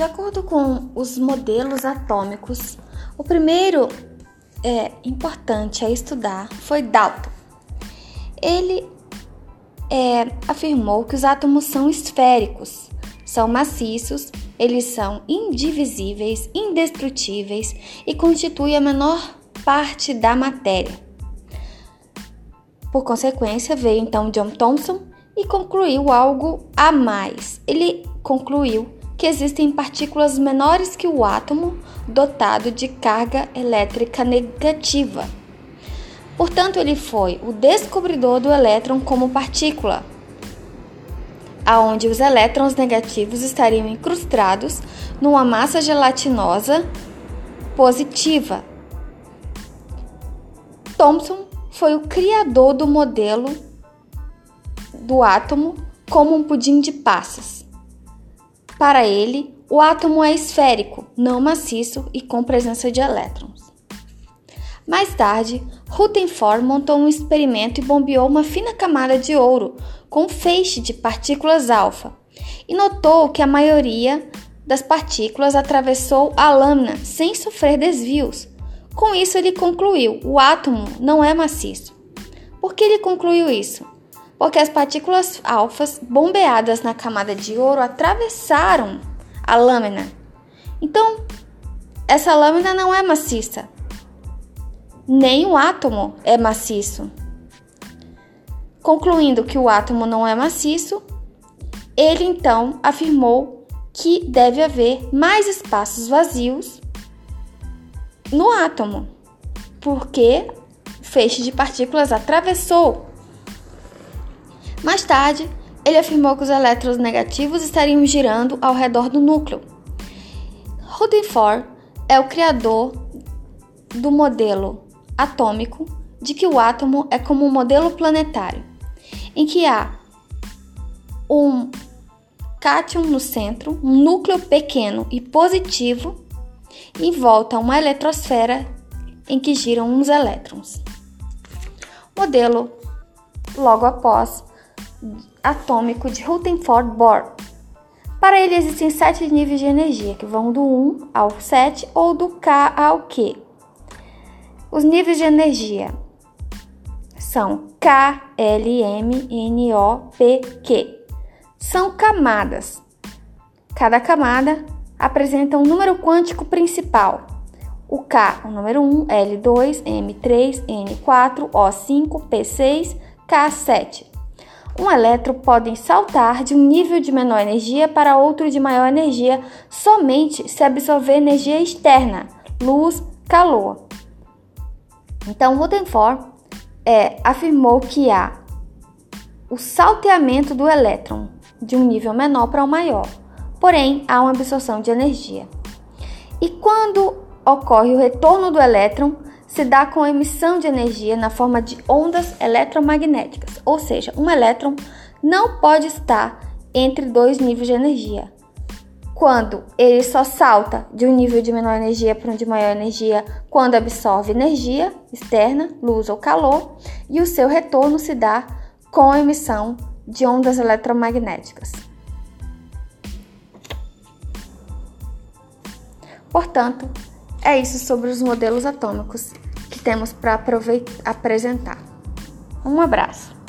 De acordo com os modelos atômicos, o primeiro é, importante a estudar foi Dalton. Ele é, afirmou que os átomos são esféricos, são maciços, eles são indivisíveis, indestrutíveis e constituem a menor parte da matéria. Por consequência, veio então John Thomson e concluiu algo a mais. Ele concluiu que existem partículas menores que o átomo dotado de carga elétrica negativa. Portanto, ele foi o descobridor do elétron como partícula, aonde os elétrons negativos estariam incrustados numa massa gelatinosa positiva. Thomson foi o criador do modelo do átomo como um pudim de passas. Para ele, o átomo é esférico, não maciço e com presença de elétrons. Mais tarde, Rutherford montou um experimento e bombeou uma fina camada de ouro com feixe de partículas alfa e notou que a maioria das partículas atravessou a lâmina sem sofrer desvios. Com isso, ele concluiu: o átomo não é maciço. Por que ele concluiu isso? Porque as partículas alfas bombeadas na camada de ouro atravessaram a lâmina. Então, essa lâmina não é maciça. Nem o átomo é maciço. Concluindo que o átomo não é maciço, ele então afirmou que deve haver mais espaços vazios no átomo, porque o feixe de partículas atravessou mais tarde, ele afirmou que os elétrons negativos estariam girando ao redor do núcleo. Rutherford é o criador do modelo atômico de que o átomo é como um modelo planetário, em que há um cátion no centro, um núcleo pequeno e positivo, em volta uma eletrosfera em que giram uns elétrons. Modelo logo após atômico de Rutherford Bohr. Para ele existem sete níveis de energia, que vão do 1 ao 7 ou do K ao Q. Os níveis de energia são K, L, M, N, O, P, Q. São camadas. Cada camada apresenta um número quântico principal. O K, o número 1, L2, M3, N4, O5, P6, K7. Um elétron pode saltar de um nível de menor energia para outro de maior energia somente se absorver energia externa, luz, calor. Então, Rutherford é, afirmou que há o salteamento do elétron de um nível menor para um maior, porém há uma absorção de energia. E quando ocorre o retorno do elétron, se dá com a emissão de energia na forma de ondas eletromagnéticas, ou seja, um elétron não pode estar entre dois níveis de energia. Quando ele só salta de um nível de menor energia para um de maior energia, quando absorve energia externa, luz ou calor, e o seu retorno se dá com a emissão de ondas eletromagnéticas. Portanto, é isso sobre os modelos atômicos que temos para apresentar. Um abraço!